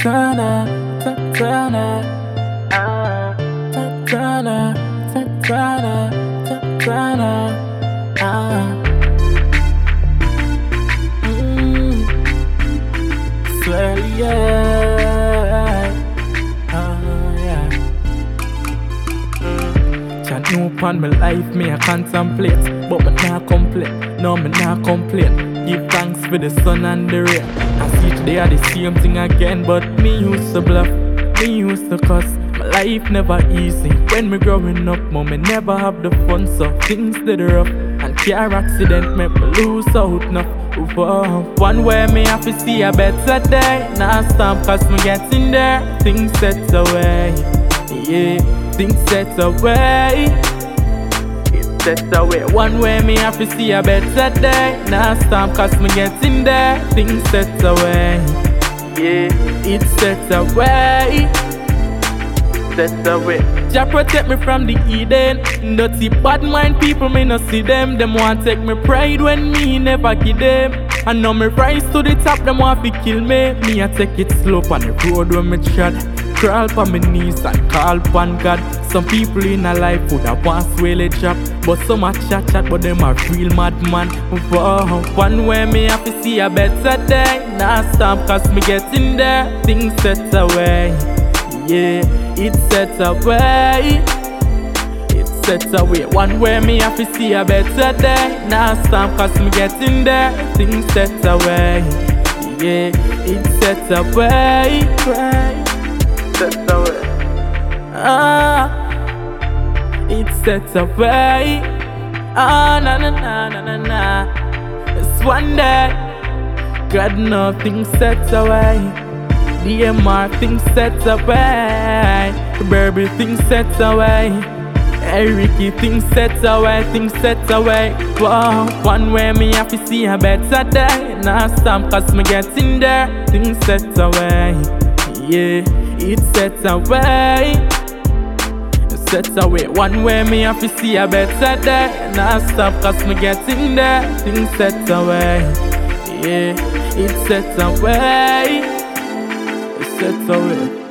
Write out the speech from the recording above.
Tana, Tana, ah, Tana, Tana, Tana, ah. Mm. Swear, yeah, ah, yeah. Chat new upon my life, me I contemplate, but me nah complain. No, me nah complain. Give thanks for the sun and the rain. See today are the same thing again, but me used to bluff, me used to cuss. My life never easy. When me growing up, mom, me never have the fun, so things did rough. And car accident make me lose out enough. Whoa. One way me have to see a better day. Now stop cause me getting there. Things set away. Yeah, things set away. Set away. One way me have to see a better day. Now stop cause me getting there. Things set away. Yeah, it set away. Set away. Jah protect me from the Eden. Dirty bad mind people, me no see them. Them want take me pride when me never give them. I know me rise to the top, them want to kill me. Me I take it slow on the road when me tread. Crawl on my knees and call upon God. Some people in a life would have want swell a job, but some a chat chat, but them a real madman. Whoa, one way me have to see a better day. Nah stop cause me getting there. Things set away. Yeah, it set away. It set away. One way me have to see a better day. Now stop cause me getting there. Things set away. Yeah, it set away. Set away. Ah, it set away. Ah, na na na na na na. It's one day. God, nothing set away. DMR things set away. Baby things set away. Ericky things set away, things set away. Wow, one way me have to see a better day. Now stop cause me getting there. Things set away. Yeah, it sets away. It sets away. One way me have to see a better day. Now stop cause me getting there. Things set away. Yeah, it sets away. It set away.